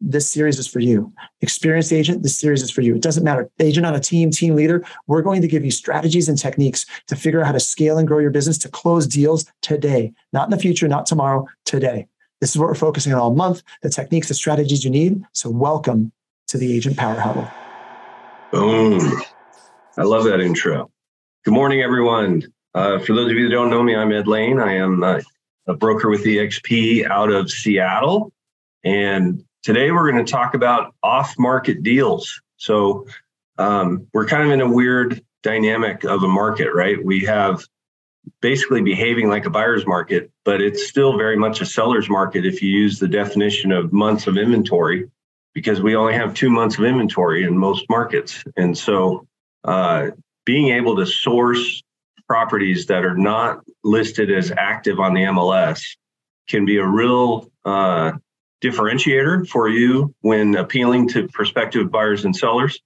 this series is for you. Experienced agent, this series is for you. It doesn't matter. Agent on a team, team leader, we're going to give you strategies and techniques to figure out how to scale and grow your business to close deals today, not in the future, not tomorrow, today. This is what we're focusing on all month the techniques, the strategies you need. So, welcome to the Agent Power Huddle. Boom. I love that intro. Good morning, everyone. Uh, for those of you that don't know me, I'm Ed Lane. I am uh, a broker with EXP out of Seattle. And Today, we're going to talk about off market deals. So, um, we're kind of in a weird dynamic of a market, right? We have basically behaving like a buyer's market, but it's still very much a seller's market if you use the definition of months of inventory, because we only have two months of inventory in most markets. And so, uh, being able to source properties that are not listed as active on the MLS can be a real uh, differentiator for you when appealing to prospective buyers and sellers,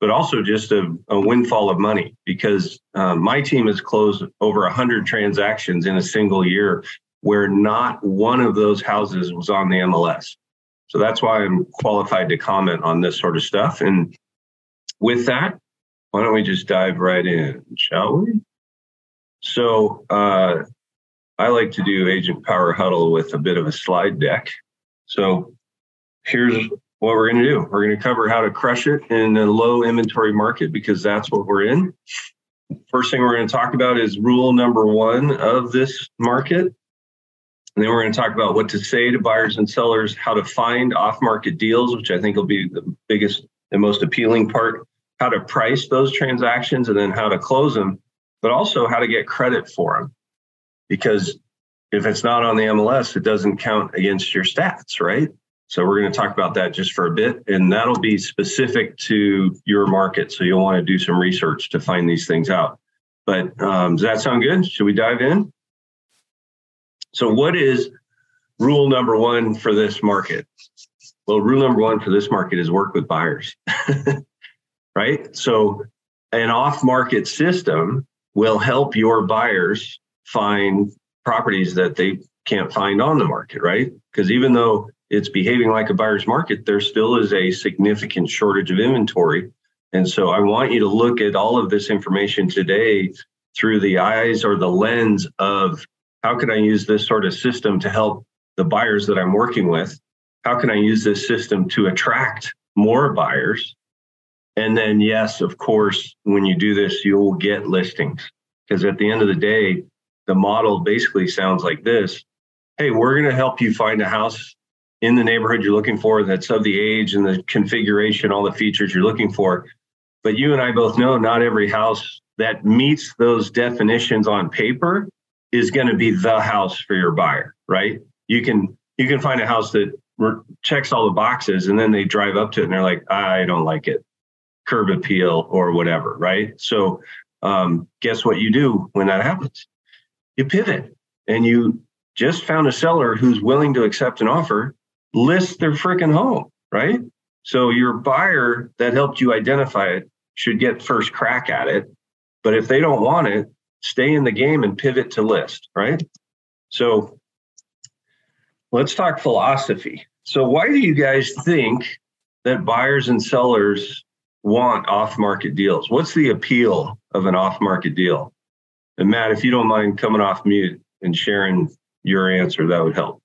but also just a, a windfall of money because um, my team has closed over 100 transactions in a single year where not one of those houses was on the MLS. So that's why I'm qualified to comment on this sort of stuff. And with that, why don't we just dive right in, shall we? So uh, I like to do Agent Power Huddle with a bit of a slide deck. So here's what we're going to do. We're going to cover how to crush it in a low inventory market because that's what we're in. First thing we're going to talk about is rule number one of this market. And then we're going to talk about what to say to buyers and sellers, how to find off market deals, which I think will be the biggest and most appealing part, how to price those transactions, and then how to close them, but also how to get credit for them. Because if it's not on the MLS, it doesn't count against your stats, right? So we're going to talk about that just for a bit, and that'll be specific to your market. So you'll want to do some research to find these things out. But um, does that sound good? Should we dive in? So, what is rule number one for this market? Well, rule number one for this market is work with buyers, right? So, an off market system will help your buyers find properties that they can't find on the market, right? Because even though it's behaving like a buyer's market, there still is a significant shortage of inventory. And so I want you to look at all of this information today through the eyes or the lens of how can I use this sort of system to help the buyers that I'm working with? How can I use this system to attract more buyers? And then, yes, of course, when you do this, you'll get listings. Because at the end of the day, the model basically sounds like this Hey, we're going to help you find a house in the neighborhood you're looking for that's of the age and the configuration, all the features you're looking for. But you and I both know not every house that meets those definitions on paper is going to be the house for your buyer, right? You can you can find a house that checks all the boxes and then they drive up to it and they're like, I don't like it, curb appeal or whatever, right? So um, guess what you do when that happens? You pivot and you just found a seller who's willing to accept an offer, list their freaking home, right? So your buyer that helped you identify it should get first crack at it. But if they don't want it, stay in the game and pivot to list, right? So let's talk philosophy. So why do you guys think that buyers and sellers want off-market deals? What's the appeal of an off-market deal? And Matt, if you don't mind coming off mute and sharing your answer, that would help.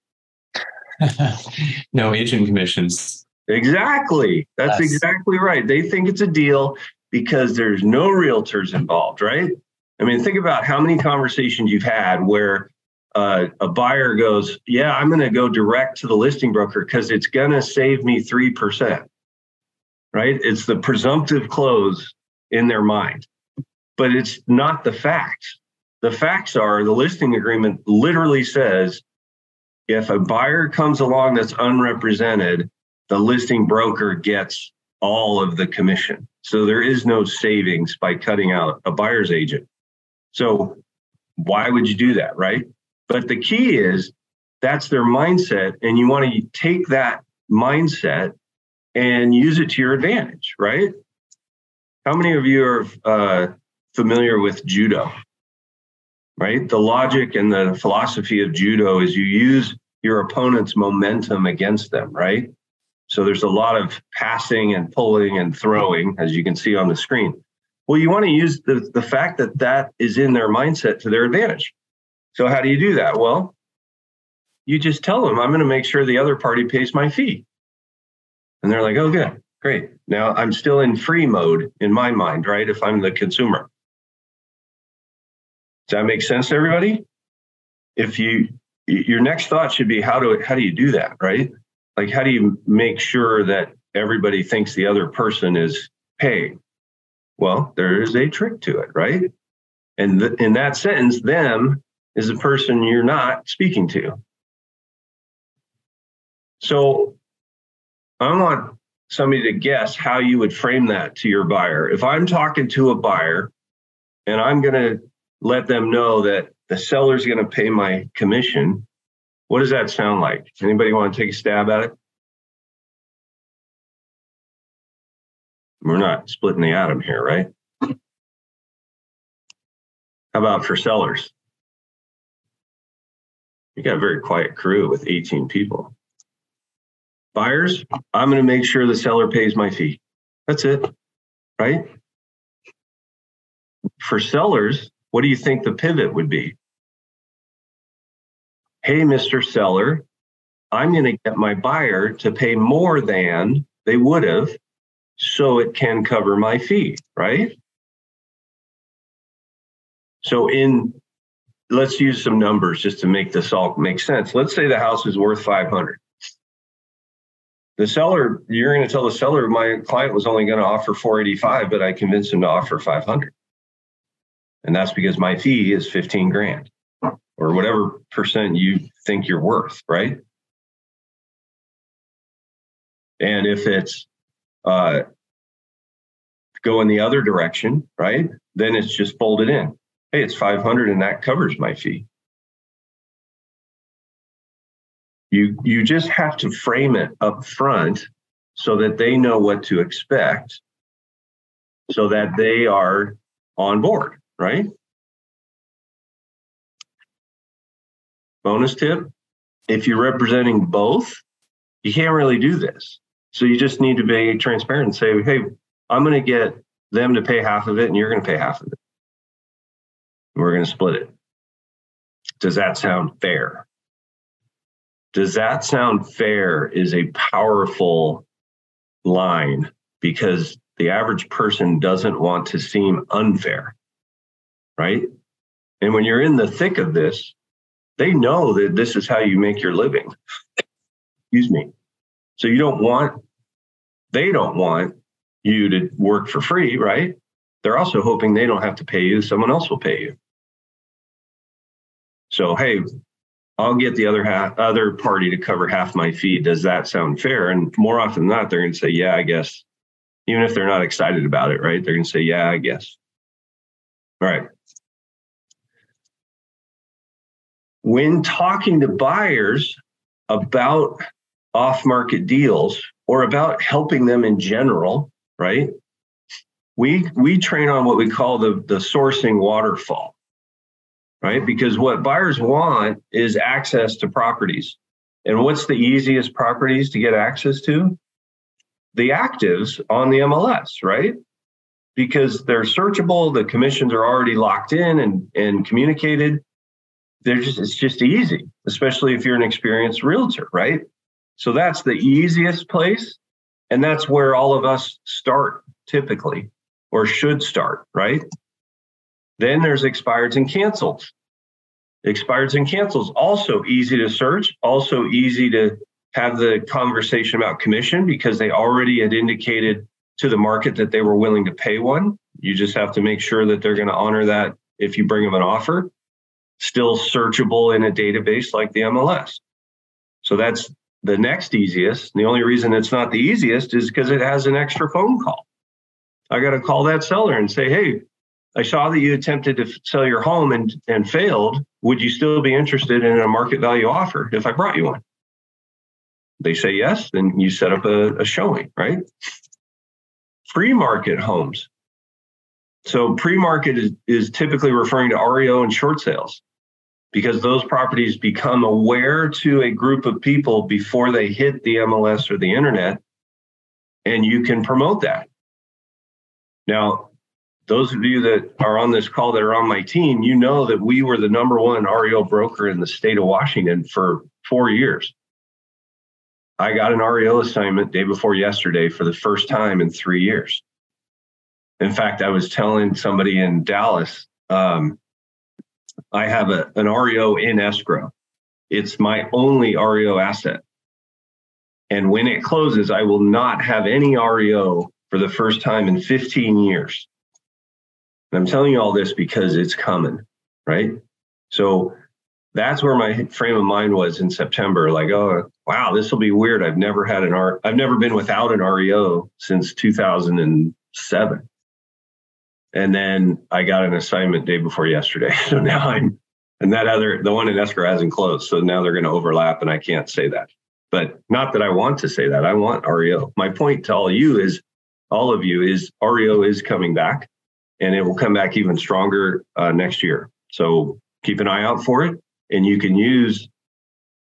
no agent commissions. Exactly. That's yes. exactly right. They think it's a deal because there's no realtors involved, right? I mean, think about how many conversations you've had where uh, a buyer goes, Yeah, I'm going to go direct to the listing broker because it's going to save me 3%, right? It's the presumptive close in their mind, but it's not the facts. The facts are the listing agreement literally says if a buyer comes along that's unrepresented, the listing broker gets all of the commission. So there is no savings by cutting out a buyer's agent. So why would you do that, right? But the key is that's their mindset, and you want to take that mindset and use it to your advantage, right? How many of you are uh, familiar with judo? Right? The logic and the philosophy of judo is you use your opponent's momentum against them, right? So there's a lot of passing and pulling and throwing, as you can see on the screen. Well, you want to use the, the fact that that is in their mindset to their advantage. So, how do you do that? Well, you just tell them, I'm going to make sure the other party pays my fee. And they're like, oh, good, great. Now I'm still in free mode in my mind, right? If I'm the consumer. Does that make sense to everybody? If you, your next thought should be how do how do you do that, right? Like how do you make sure that everybody thinks the other person is paying? Well, there is a trick to it, right? And th- in that sentence, them is the person you're not speaking to. So I want somebody to guess how you would frame that to your buyer. If I'm talking to a buyer and I'm going to let them know that the seller's going to pay my commission, what does that sound like? Anybody want to take a stab at it? We're not splitting the atom here, right? How about for sellers? You got a very quiet crew with 18 people. Buyers, I'm going to make sure the seller pays my fee. That's it, right? For sellers, what do you think the pivot would be? Hey, Mr. Seller, I'm going to get my buyer to pay more than they would have so it can cover my fee, right? So in let's use some numbers just to make this all make sense. Let's say the house is worth 500. The seller, you're going to tell the seller, my client was only going to offer 485, but I convinced him to offer 500. And that's because my fee is 15 grand or whatever percent you think you're worth, right? And if it's uh, going the other direction, right? Then it's just folded in. Hey, it's 500 and that covers my fee. You, you just have to frame it up front so that they know what to expect so that they are on board, right? Bonus tip if you're representing both, you can't really do this. So you just need to be transparent and say, hey, I'm going to get them to pay half of it and you're going to pay half of it. We're going to split it. Does that sound fair? Does that sound fair is a powerful line because the average person doesn't want to seem unfair, right? And when you're in the thick of this, they know that this is how you make your living. Excuse me. So you don't want, they don't want you to work for free, right? They're also hoping they don't have to pay you, someone else will pay you. So, hey, I'll get the other half, other party to cover half my fee. Does that sound fair? And more often than not, they're going to say, yeah, I guess. Even if they're not excited about it, right? They're going to say, yeah, I guess. All right. When talking to buyers about off market deals or about helping them in general, right? We, we train on what we call the, the sourcing waterfall right? Because what buyers want is access to properties. And what's the easiest properties to get access to? The actives on the MLS, right? Because they're searchable, the commissions are already locked in and, and communicated. They're just it's just easy, especially if you're an experienced realtor, right? So that's the easiest place. And that's where all of us start typically or should start, right? Then there's expireds and cancels. Expireds and cancels, also easy to search, also easy to have the conversation about commission because they already had indicated to the market that they were willing to pay one. You just have to make sure that they're going to honor that if you bring them an offer. Still searchable in a database like the MLS. So that's the next easiest. The only reason it's not the easiest is because it has an extra phone call. I got to call that seller and say, hey, I saw that you attempted to sell your home and, and failed. Would you still be interested in a market value offer if I brought you one? They say yes, then you set up a, a showing, right? Pre market homes. So pre market is, is typically referring to REO and short sales because those properties become aware to a group of people before they hit the MLS or the internet, and you can promote that. Now, those of you that are on this call that are on my team, you know that we were the number one REO broker in the state of Washington for four years. I got an REO assignment day before yesterday for the first time in three years. In fact, I was telling somebody in Dallas, um, I have a, an REO in escrow. It's my only REO asset. And when it closes, I will not have any REO for the first time in 15 years. And I'm telling you all this because it's coming, right? So that's where my frame of mind was in September. Like, oh, wow, this will be weird. I've never had an R. I've never been without an REO since 2007. And then I got an assignment day before yesterday. So now I'm, and that other, the one in escrow hasn't closed. So now they're going to overlap and I can't say that. But not that I want to say that. I want REO. My point to all you is, all of you is REO is coming back and it will come back even stronger uh, next year. So keep an eye out for it. And you can use,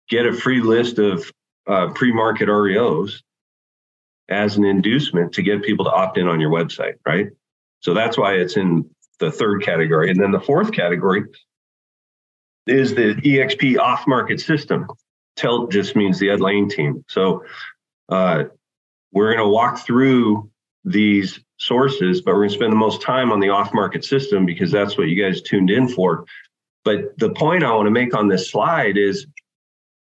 get a free list of uh, pre market REOs as an inducement to get people to opt in on your website, right? So that's why it's in the third category. And then the fourth category is the ELT off market system. ELT just means the Ed Lane team. So uh, we're going to walk through these sources, but we're going to spend the most time on the off market system because that's what you guys tuned in for. But the point I want to make on this slide is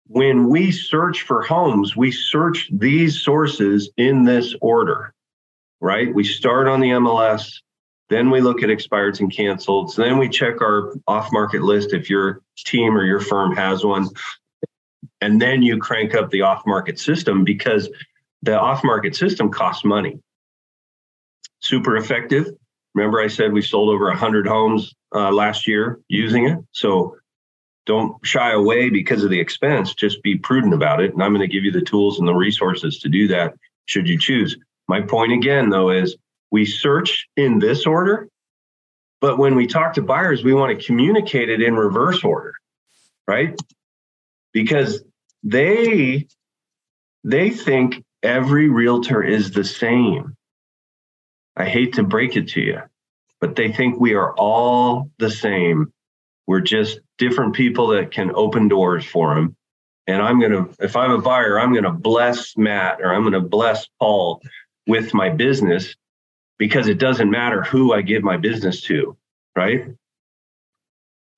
when we search for homes, we search these sources in this order right? We start on the MLS, then we look at expireds and canceled. So then we check our off market list if your team or your firm has one. And then you crank up the off market system because the off market system costs money. Super effective. Remember, I said we sold over 100 homes uh, last year using it. So don't shy away because of the expense. Just be prudent about it. And I'm going to give you the tools and the resources to do that should you choose. My point again, though, is we search in this order, but when we talk to buyers, we want to communicate it in reverse order, right? Because they they think every realtor is the same. I hate to break it to you, but they think we are all the same. We're just different people that can open doors for them. And I'm going to, if I'm a buyer, I'm going to bless Matt or I'm going to bless Paul with my business because it doesn't matter who I give my business to, right?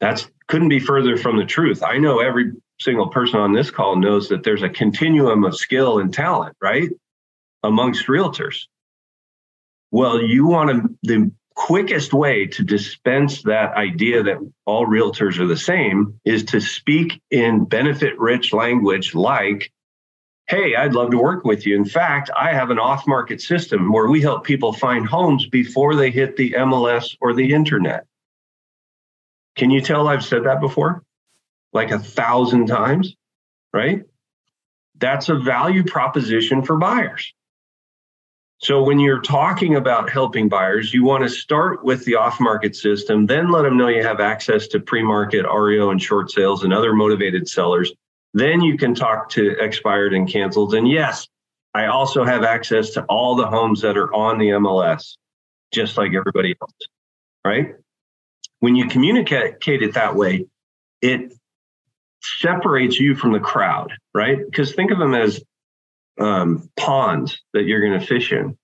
That's couldn't be further from the truth. I know every single person on this call knows that there's a continuum of skill and talent, right? Amongst realtors. Well, you want to, the quickest way to dispense that idea that all realtors are the same is to speak in benefit rich language like hey, I'd love to work with you. In fact, I have an off market system where we help people find homes before they hit the MLS or the internet. Can you tell I've said that before? Like a thousand times, right? That's a value proposition for buyers. So when you're talking about helping buyers, you want to start with the off-market system, then let them know you have access to pre-market REO and short sales and other motivated sellers then you can talk to expired and canceled. And yes, I also have access to all the homes that are on the MLS, just like everybody else. Right? When you communicate it that way, it separates you from the crowd, right? Because think of them as um, ponds that you're going to fish in.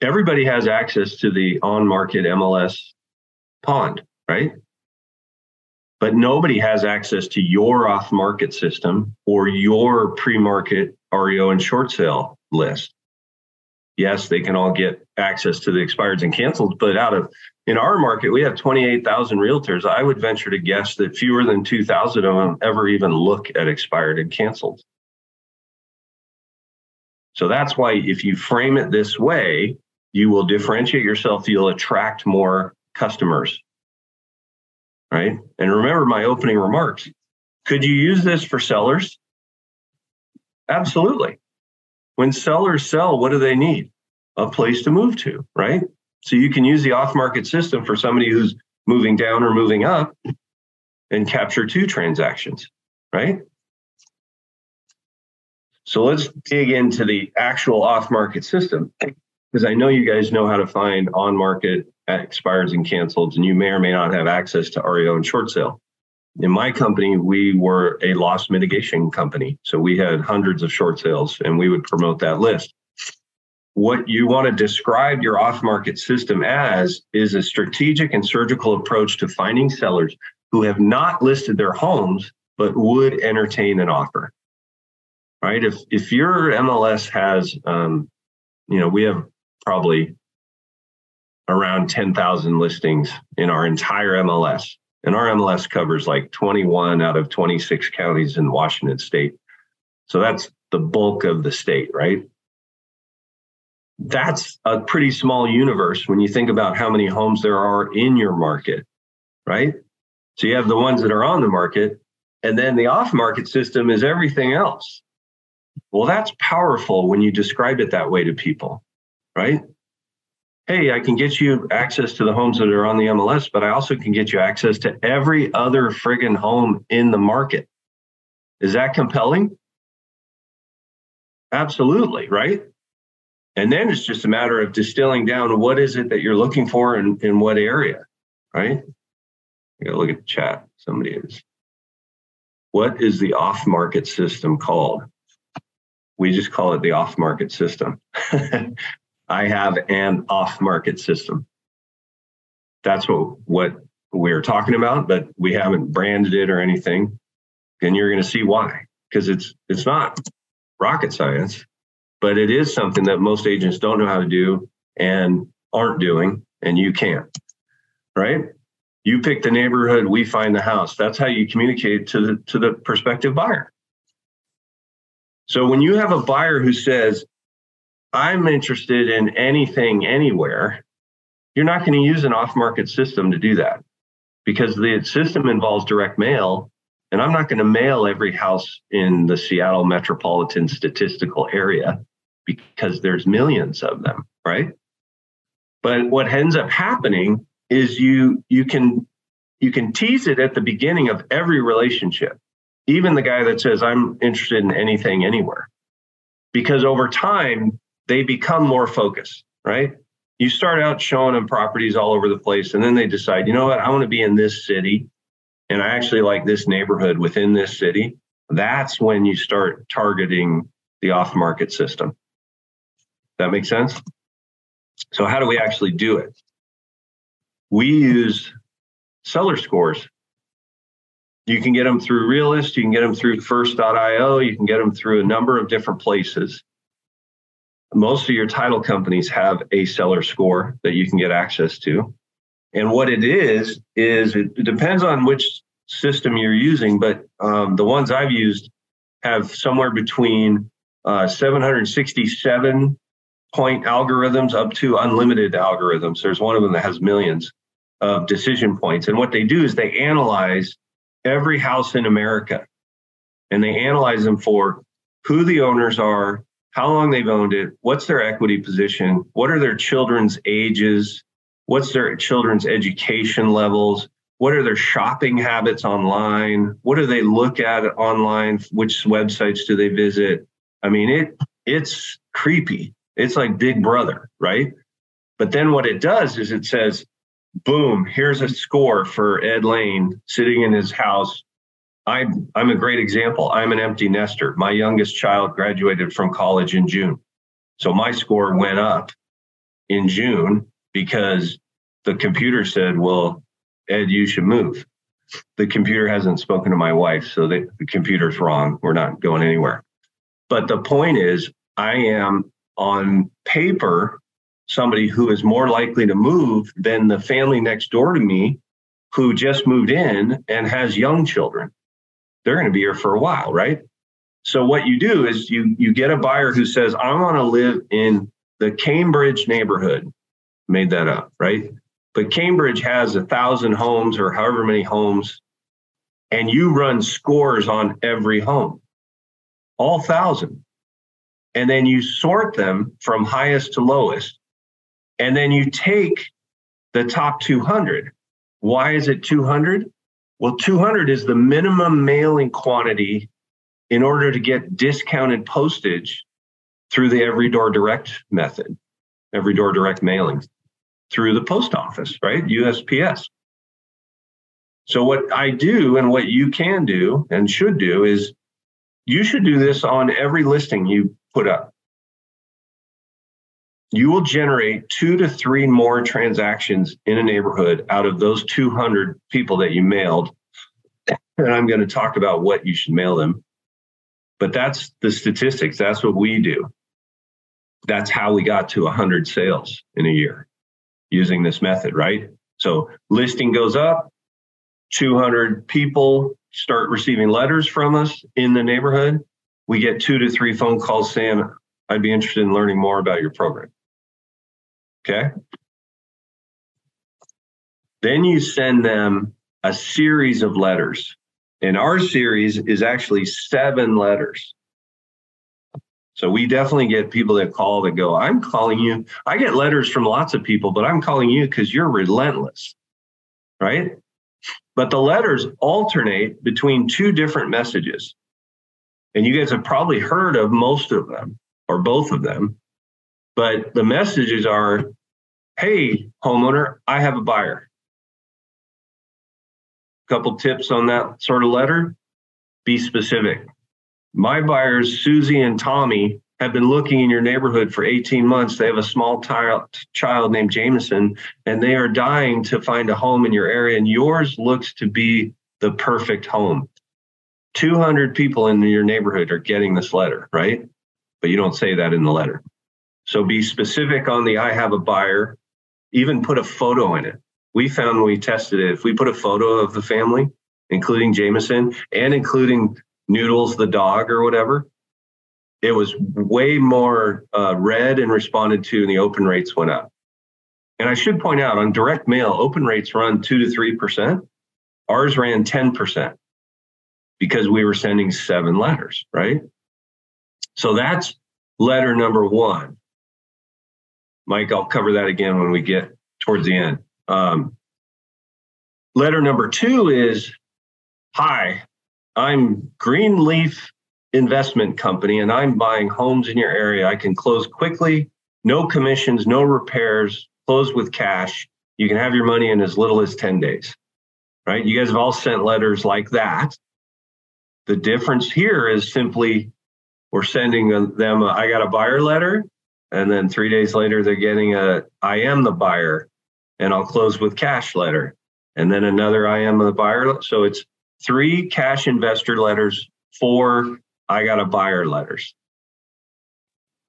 Everybody has access to the on market MLS pond, right? But nobody has access to your off market system or your pre market REO and short sale list. Yes, they can all get access to the expireds and canceled, but out of in our market, we have 28,000 realtors. I would venture to guess that fewer than 2,000 of them ever even look at expired and canceled. So that's why if you frame it this way, you will differentiate yourself, you'll attract more customers. Right. And remember my opening remarks. Could you use this for sellers? Absolutely. When sellers sell, what do they need? A place to move to, right? So you can use the off market system for somebody who's moving down or moving up and capture two transactions, right? So let's dig into the actual off market system because I know you guys know how to find on market expires and cancels, and you may or may not have access to REO and short sale. In my company, we were a loss mitigation company. So we had hundreds of short sales and we would promote that list. What you want to describe your off market system as is a strategic and surgical approach to finding sellers who have not listed their homes but would entertain an offer. Right? If if your MLS has, um, you know, we have probably around ten thousand listings in our entire MLS, and our MLS covers like twenty one out of twenty six counties in Washington State. So that's the bulk of the state, right? That's a pretty small universe when you think about how many homes there are in your market, right? So you have the ones that are on the market, and then the off market system is everything else. Well, that's powerful when you describe it that way to people, right? Hey, I can get you access to the homes that are on the MLS, but I also can get you access to every other friggin' home in the market. Is that compelling? Absolutely, right? And then it's just a matter of distilling down what is it that you're looking for in, in what area, right? I gotta look at the chat. Somebody is. What is the off market system called? We just call it the off market system. I have an off market system. That's what, what we're talking about, but we haven't branded it or anything. And you're going to see why, because it's it's not rocket science, but it is something that most agents don't know how to do and aren't doing, and you can't, Right? You pick the neighborhood, we find the house. That's how you communicate to the to the prospective buyer. So when you have a buyer who says, I'm interested in anything anywhere, you're not going to use an off-market system to do that because the system involves direct mail and I'm not going to mail every house in the Seattle metropolitan statistical area because there's millions of them, right? But what ends up happening is you you can you can tease it at the beginning of every relationship even the guy that says i'm interested in anything anywhere because over time they become more focused right? You start out showing them properties all over the place and then they decide you know what? I want to be in this city and i actually like this neighborhood within this city. That's when you start targeting the off market system. That makes sense? So how do we actually do it? We use seller scores. You can get them through Realist, you can get them through first.io, you can get them through a number of different places. Most of your title companies have a seller score that you can get access to. And what it is, is it, depends on which system you're using, but um, the ones I've used have somewhere between uh, 767 point algorithms up to unlimited algorithms. There's one of them that has millions of decision points. And what they do is they analyze every house in America and they analyze them for who the owners are, how long they've owned it, what's their equity position, what are their children's ages, what's their children's education levels, what are their shopping habits online, what do they look at online, which websites do they visit. I mean, it it's creepy. It's like Big Brother, right? But then what it does is it says, boom, here's a score for Ed Lane sitting in his house. I'm, I'm a great example. I'm an empty nester. My youngest child graduated from college in June. So my score went up in June because the computer said, well, Ed, you should move. The computer hasn't spoken to my wife, so the, the computer's wrong. We're not going anywhere. But the point is, I am on paper somebody who is more likely to move than the family next door to me who just moved in and has young children. They're going to be here for a while, right? So what you do is you you get a buyer who says, I want to live in the Cambridge neighborhood. Made that up, right? But Cambridge has a thousand homes or however many homes, and you run scores on every home, all thousand. And then you sort them from highest to lowest. And then you take the top 200. Why is it 200? Well, 200 is the minimum mailing quantity in order to get discounted postage through the every door direct method, every door direct mailing through the post office, right? USPS. So, what I do and what you can do and should do is you should do this on every listing you put up. You will generate two to three more transactions in a neighborhood out of those 200 people that you mailed. And I'm going to talk about what you should mail them. But that's the statistics. That's what we do. That's how we got to 100 sales in a year using this method, right? So listing goes up, 200 people start receiving letters from us in the neighborhood. We get two to three phone calls saying, I'd be interested in learning more about your program. Okay. Then you send them a series of letters. And our series is actually seven letters. So we definitely get people that call that go, I'm calling you. I get letters from lots of people, but I'm calling you because you're relentless. Right. But the letters alternate between two different messages. And you guys have probably heard of most of them or both of them. But the messages are Hey, homeowner, I have a buyer. Couple tips on that sort of letter be specific. My buyers, Susie and Tommy, have been looking in your neighborhood for 18 months. They have a small child named Jameson, and they are dying to find a home in your area. And yours looks to be the perfect home. 200 people in your neighborhood are getting this letter, right? But you don't say that in the letter. So be specific on the I have a buyer, even put a photo in it. We found when we tested it, if we put a photo of the family, including Jameson and including Noodles, the dog, or whatever, it was way more uh, read and responded to, and the open rates went up. And I should point out on direct mail, open rates run two to three percent. Ours ran 10% because we were sending seven letters, right? So that's letter number one. Mike, I'll cover that again when we get towards the end. Um, letter number two is Hi, I'm Greenleaf investment company and I'm buying homes in your area. I can close quickly, no commissions, no repairs, close with cash. You can have your money in as little as 10 days, right? You guys have all sent letters like that. The difference here is simply we're sending them a, I got a buyer letter. And then three days later, they're getting a I am the buyer and I'll close with cash letter. And then another I am the buyer. So it's three cash investor letters, four I got a buyer letters.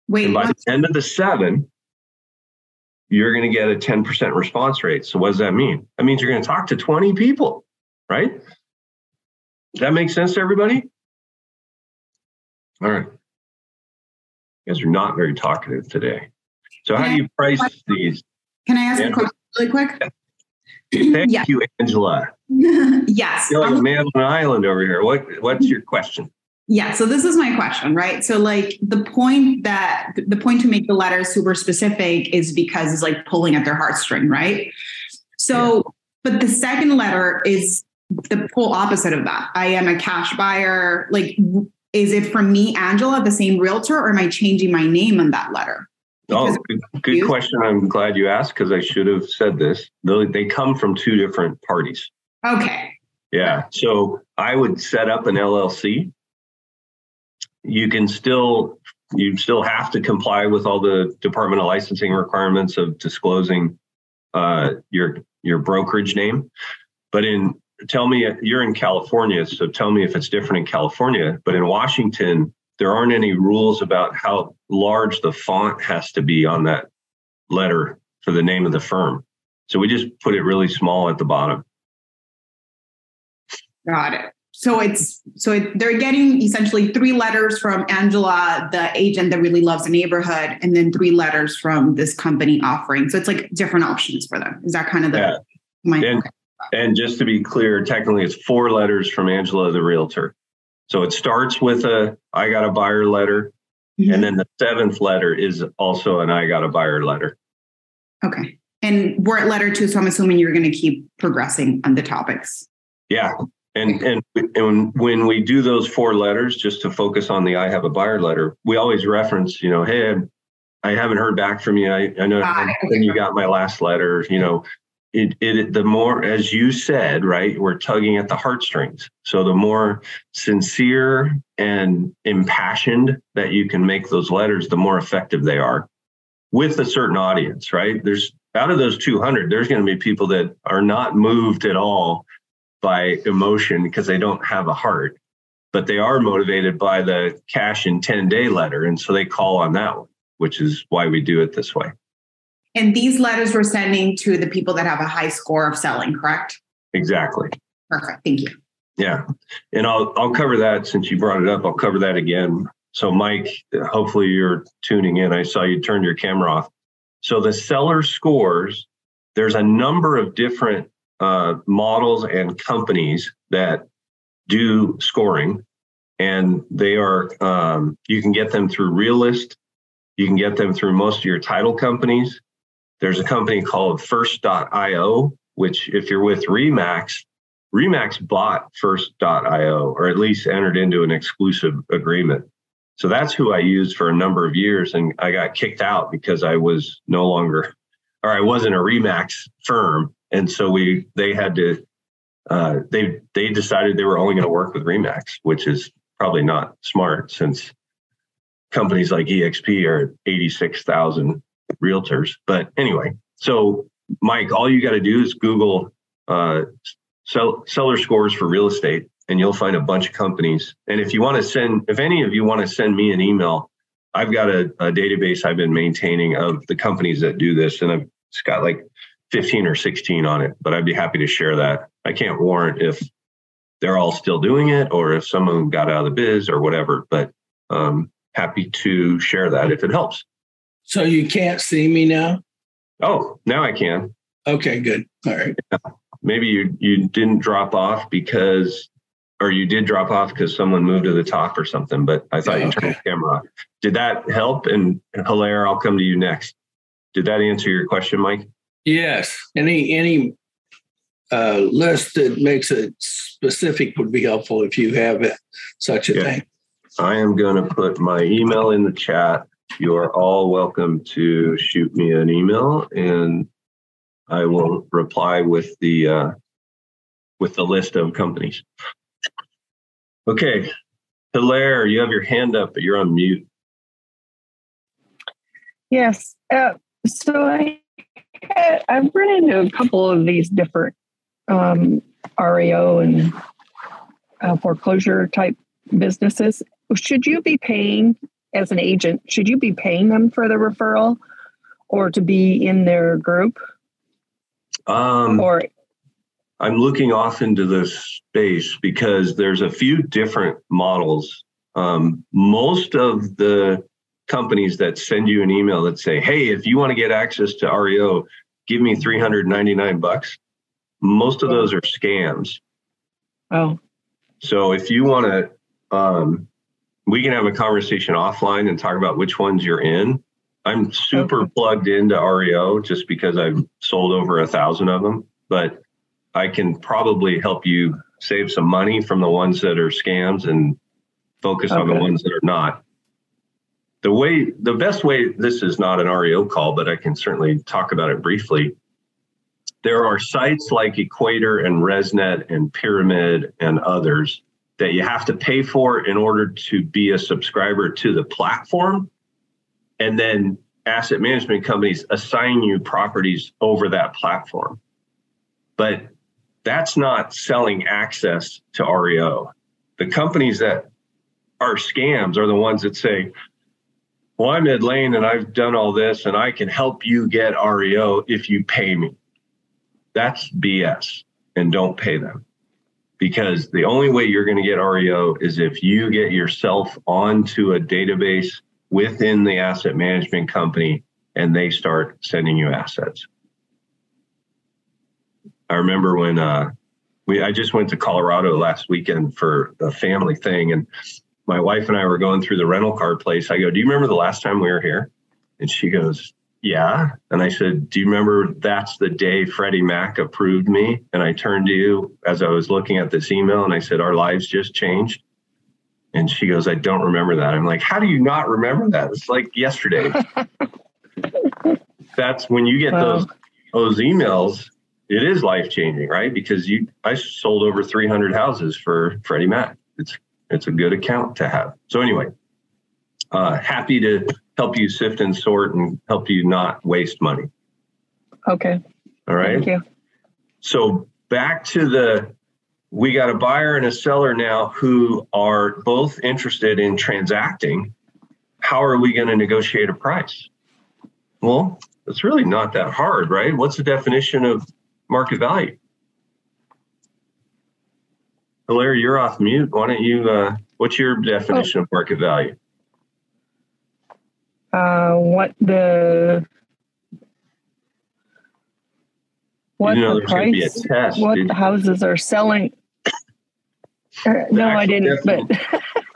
Wait. And by the end of the seven, you're going to get a 10% response rate. So what does that mean? That means you're going to talk to 20 people, right? Does that make sense to everybody? All right. You guys are not very talkative today. So how do you price these? Can I ask a question really quick? Thank yes. you, Angela. yes. You're like a man on an island over here. What What's your question? Yeah, so this is my question, right? So like the point that the point to make the letter super specific is because it's like pulling at their heartstring, right? So yeah. but the second letter is the full opposite of that. I am a cash buyer. Like is it from me, Angela, the same realtor, or am I changing my name on that letter? oh, good, good question. I'm glad you asked because I should have said this. They come from two different parties. Okay. Yeah. So I would set up an LLC you can still you still have to comply with all the Department of Licensing requirements of disclosing uh, your your brokerage name. But in tell me you're in California, so tell me if it's different in California. But in Washington, there aren't any rules about how large the font has to be on that letter for the name of the firm. So we just put it really small at the bottom. Got it. So it's so it, they're getting essentially three letters from Angela, the agent that really loves the neighborhood, and then three letters from this company offering. So it's like different options for them. Is that kind of the Yeah. my And- okay. And just to be clear, technically it's four letters from Angela, the realtor. So it starts with a I got a buyer letter. Mhm. And then the seventh letter is also an I got a buyer letter. okay. And we're at letter two, so I'm assuming you're going to keep progressing on the topics. Yeah. And, and and when we do those four letters, just to focus on the I have a buyer letter, we always reference, you know, hey, I haven't heard back from you. I, I know when you got my last letter, you know, it, it the more as you said, right, we're tugging at the heartstrings. So the more sincere and impassioned that you can make those letters, the more effective they are with a certain audience, right? There's out of those 200, there's going to be people that are not moved at all by emotion because they don't have a heart, but they are motivated by the cash in 10 day letter. And so they call on that one, which is why we do it this way. And these letters we're sending to the people that have a high score of selling, correct? Exactly. Perfect. Thank you. Yeah. And I'll, I'll cover that since you brought it up. I'll cover that again. So, Mike, hopefully you're tuning in. I saw you turned your camera off. So, the seller scores, there's a number of different uh, models and companies that do scoring, and they are, um, you can get them through Realist. You can get them through most of your title companies. There's a company called First.io, which, if you're with Remax, Remax bought First.io, or at least entered into an exclusive agreement. So that's who I used for a number of years, and I got kicked out because I was no longer, or I wasn't a Remax firm, and so we they had to, uh, they they decided they were only going to work with Remax, which is probably not smart since companies like EXP are eighty six thousand realtors. But anyway, so Mike, all you got to do is Google uh, sell, seller scores for real estate, and you'll find a bunch of companies. And if you want to send, if any of you want to send me an email, I've got a, a database I've been maintaining of the companies that do this, and I've it's got like 15 or 16 on it. But I'd be happy to share that. I can't warrant if they're all still doing it or if some of them got out of the biz or whatever. But um, happy to share that if it helps. So you can't see me now? Oh, now I can. Okay, good. All right. maybe you you didn't drop off because or you did drop off because someone moved to the top or something but i thought Yeah, you turned okay. the camera off did that help and hilaire i'll come to you next did that answer your question mike Yes. Any any uh, list that makes it specific would be helpful if you have such a Yeah. thing. i am going to put my email in the chat you are all welcome to shoot me an email and i will reply with the uh, with the list of companies okay hilaire you have your hand up but you're on mute Yes. Uh, so I, I've run into a couple of these different um, REO and uh, foreclosure type businesses. Should you be paying as an agent? Should you be paying them for the referral, or to be in their group, um or I'm looking off into this space because there's a few different models. Um, most of the companies that send you an email that say, "Hey, if you want to get access to REO, give me 399 bucks." Most of those are scams. oh, So if you want to, um, we can have a conversation offline and talk about which ones you're in. I'm super Okay. plugged into REO just because I've sold over a thousand of them, but I can probably help you save some money from the ones that are scams and focus on the ones that are not. The way, the best way, this is not an REO call, but I can certainly talk about it briefly. There are sites like Equator and ResNet and Pyramid and others that you have to pay for in order to be a subscriber to the platform. And then asset management companies assign you properties over that platform. But that's not selling access to REO. The companies that are scams are the ones that say, well, I'm Ed Lane and I've done all this and I can help you get REO if you pay me. That's BS and don't pay them. Because the only way you're going to get REO is if you get yourself onto a database within the asset management company and they start sending you assets. I remember when uh, we I just went to Colorado last weekend for a family thing, and my wife and I were going through the rental car place. I go, "Do you remember the last time we were here?" And she goes, "Yeah." And I said, "Do you remember that's the day Freddie Mac approved me?" And I turned to you as I was looking at this email, and I said, "Our lives just changed." And she goes, I don't remember that. I'm like, how do you not remember that? It's like yesterday. That's when you get Wow. those those emails, it is life changing, right? Because you I sold over 300 houses for Freddie Mac. It's it's a good account to have. So anyway, uh, happy to help you sift and sort and help you not waste money. Okay. All right. Thank you. So back to the we got a buyer and a seller now who are both interested in transacting. How are we going to negotiate a price? Well, it's really not that hard, right? What's the definition of market value? Larry, you're off mute. Why don't you? Uh, what's your definition of market value? Uh, what the what you know the there's be a price? test. What the houses are selling? Uh, no, I didn't. But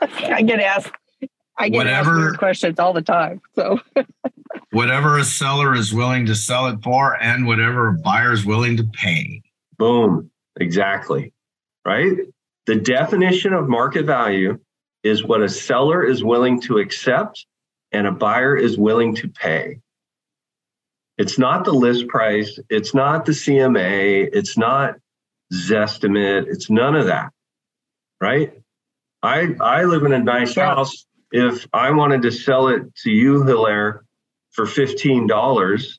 I get asked. I get Whatever- weird questions all the time. So whatever a seller is willing to sell it for and whatever a buyer is willing to pay. Boom. Exactly. Right? The definition of market value is what a seller is willing to accept and a buyer is willing to pay. It's not the list price, it's not the CMA, it's not Zestimate, it's none of that. Right? I I live in a nice house. If I wanted to sell it to you, Hilaire, for $15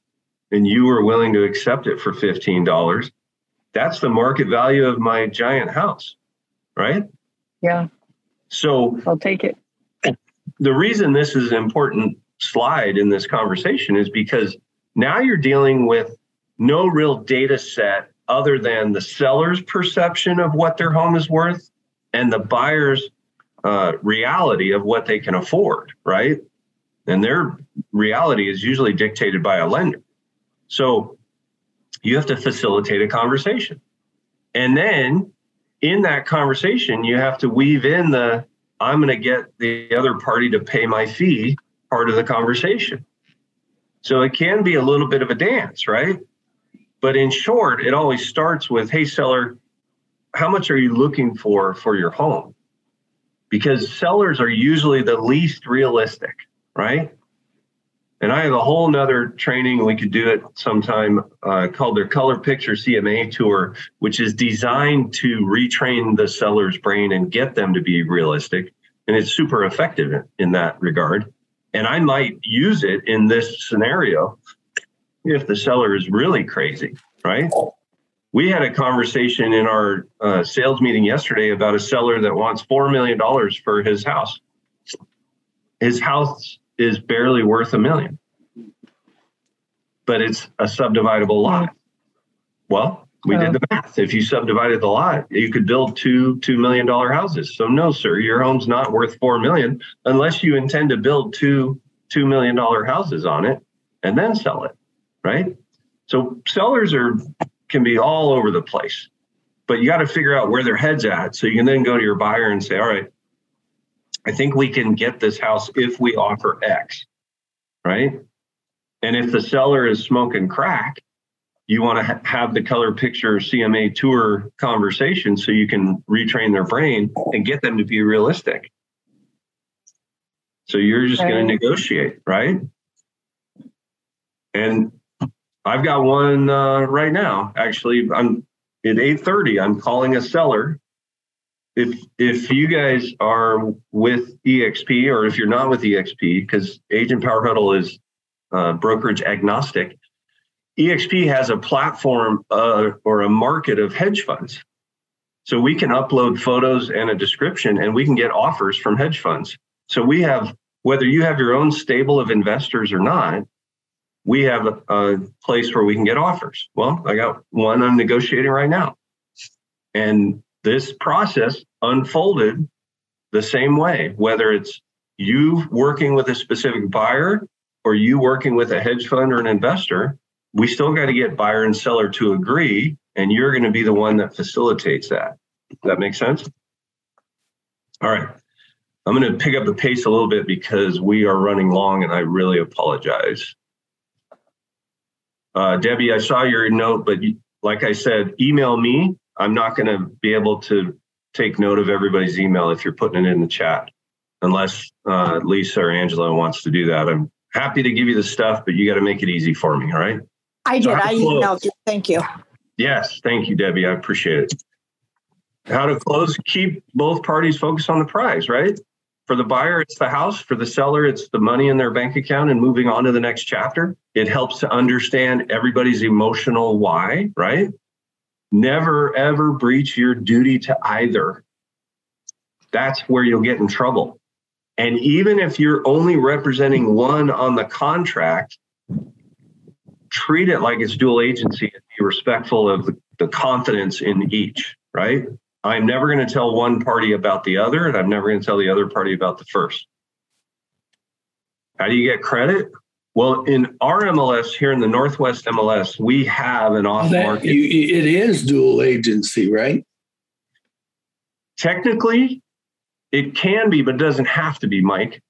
and you were willing to accept it for $15, that's the market value of my giant house, right? yeah, So I'll take it. The reason this is an important slide in this conversation is because now you're dealing with no real data set other than the seller's perception of what their home is worth and the buyer's uh, reality of what they can afford, right? And their reality is usually dictated by a lender. So you have to facilitate a conversation. And then in that conversation, you have to weave in the I'm going to get the other party to pay my fee part of the conversation. So it can be a little bit of a dance, right? But in short, it always starts with, hey, seller, how much are you looking for for your home? Because sellers are usually the least realistic, right? And I have a whole nother training. We could do it sometime uh, called their color picture CMA tour, which is designed to retrain the seller's brain and get them to be realistic. And it's super effective in, that regard. And I might use it in this scenario if the seller is really crazy, right? We had a conversation in our uh, sales meeting yesterday about a seller that wants $4 million for his house. His house is barely worth a million, but it's a subdividable lot. Well, we did Oh. the math. If you subdivided the lot, you could build two $2 million houses. So no, sir, your home's not worth 4 million unless you intend to build two $2 million houses on it and then sell it, right? So sellers are can be all over the place, but you got to figure out where their head's at. So you can then go to your buyer and say, all right, I think we can get this house if we offer X, right? And if the seller is smoking crack, you want to ha- have the color picture CMA tour conversation so you can retrain their brain and get them to be realistic. So you're just going to negotiate, right? And I've got one uh, right now. Actually, I'm at 8:30. I'm calling a seller. If if you guys are with EXP or if you're not with EXP, because Agent Power Huddle is uh, brokerage agnostic, EXP has a platform uh, or a market of hedge funds. So we can upload photos and a description, and we can get offers from hedge funds. So we have whether you have your own stable of investors or not, we have a, a place where we can get offers. Well, I got one I'm negotiating right now. And this process unfolded the same way, whether it's you working with a specific buyer or you working with a hedge fund or an investor, we still got to get buyer and seller to agree, and you're going to be the one that facilitates that. Does that make sense? All right. I'm going to pick up the pace a little bit because we are running long and I really apologize. Uh, Debbie, I saw your note, but you, like I said, email me. I'm not going to be able to take note of everybody's email if you're putting it in the chat, unless uh, Lisa or Angela wants to do that. I'm happy to give you the stuff, but you got to make it easy for me. All right. I did. I emailed you. Thank you. Yes. Thank you, Debbie. I appreciate it. How to close, keep both parties focused on the prize, right? For the buyer, it's the house. For the seller, it's the money in their bank account and moving on to the next chapter. It helps to understand everybody's emotional why, right? Never, ever breach your duty to either. That's where you'll get in trouble. And even if you're only representing one on the contract, treat it like it's dual agency and be respectful of the, the confidence in each, right? I'm never going to tell one party about the other, and I'm never going to tell the other party about the first. How do you get credit? Well, in our MLS here in the Northwest MLS, we have an off market. It is dual agency, right? Technically, it can be, but it doesn't have to be, Mike.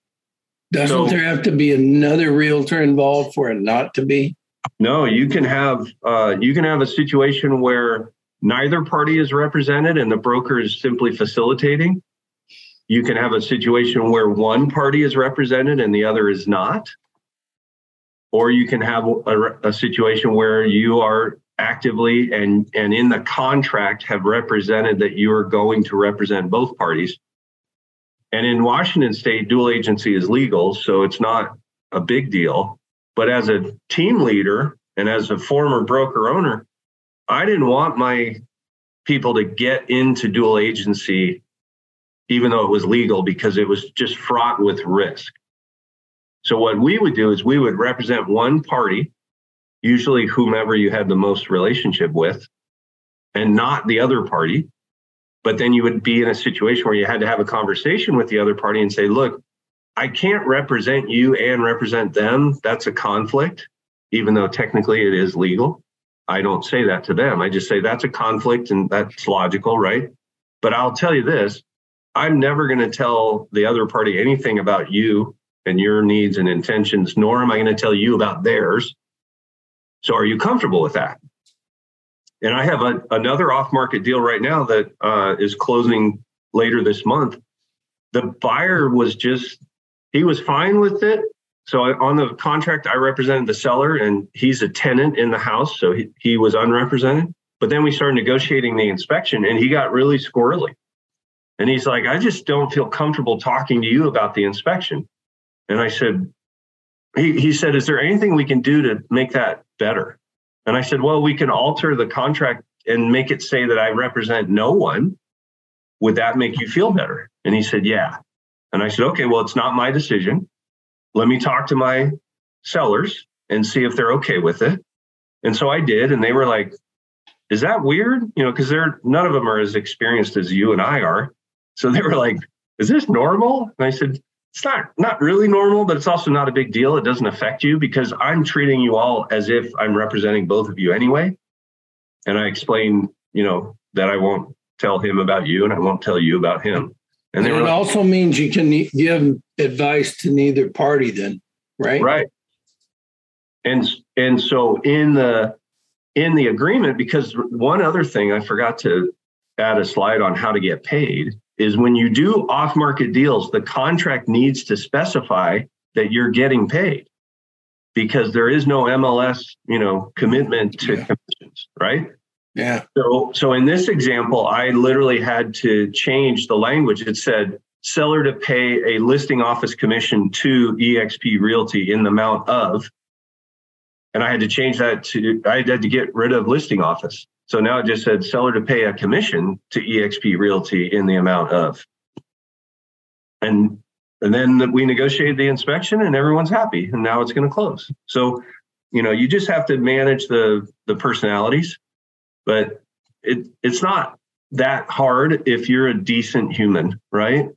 Doesn't so, there have to be another realtor involved for it not to be? No, you can have uh, you can have a situation where neither party is represented and the broker is simply facilitating. You can have a situation where one party is represented and the other is not. Or you can have a, a situation where you are actively and, and in the contract have represented that you are going to represent both parties. And in Washington state, dual agency is legal, so it's not a big deal. But as a team leader and as a former broker owner, I didn't want my people to get into dual agency, even though it was legal, because it was just fraught with risk. So, what we would do is we would represent one party, usually whomever you had the most relationship with, and not the other party. But then you would be in a situation where you had to have a conversation with the other party and say, look, I can't represent you and represent them. That's a conflict, even though technically it is legal. I don't say that to them. I just say that's a conflict and that's logical, right? But I'll tell you this I'm never going to tell the other party anything about you and your needs and intentions, nor am I going to tell you about theirs. So are you comfortable with that? And I have a, another off market deal right now that uh, is closing later this month. The buyer was just, he was fine with it. So on the contract, I represented the seller, and he's a tenant in the house, so he, he was unrepresented. But then we started negotiating the inspection, and he got really squirrely. And he's like, I just don't feel comfortable talking to you about the inspection. And I said, he, he said, Is there anything we can do to make that better? And I said, Well, we can alter the contract and make it say that I represent no one. Would that make you feel better? And he said, Yeah. And I said, Okay, well, it's not my decision let me talk to my sellers and see if they're okay with it. And so I did, and they were like, "Is that weird?" You know, because they're none of them are as experienced as you and I are. So they were like, "Is this normal?" And I said, "It's not not really normal, but it's also not a big deal. It doesn't affect you because I'm treating you all as if I'm representing both of you anyway." And I explain, you know, that I won't tell him about you and I won't tell you about him. And, and it like, also means you can give advice to neither party then, right? Right. And and so in the in the agreement, because one other thing I forgot to add a slide on how to get paid is when you do off-market deals, the contract needs to specify that you're getting paid because there is no MLS, you know, commitment to yeah. commissions, right? Yeah. So, so in this example, I literally had to change the language. It said seller to pay a listing office commission to EXP Realty in the amount of, and I had to change that to, I had to get rid of listing office. So now it just said seller to pay a commission to EXP Realty in the amount of. And and then we negotiated the inspection and everyone's happy and now it's going to close. So, you know, you just have to manage the the personalities but it it's not that hard if you're a decent human, right?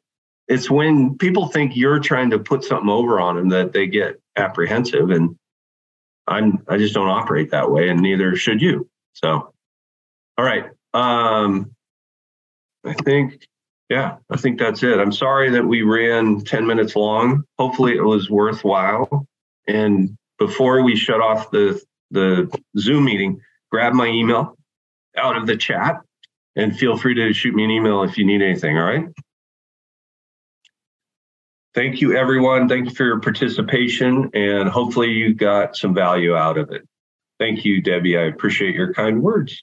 It's when people think you're trying to put something over on them that they get apprehensive. And I'm I just don't operate that way, and neither should you. So, all right. Um, I think, yeah, I think that's it. I'm sorry that we ran 10 minutes long. Hopefully, it was worthwhile. And before we shut off the the Zoom meeting, grab my email out of the chat and feel free to shoot me an email if you need anything. All right. Thank you, everyone. Thank you for your participation, and hopefully, you got some value out of it. Thank you, Debbie. I appreciate your kind words.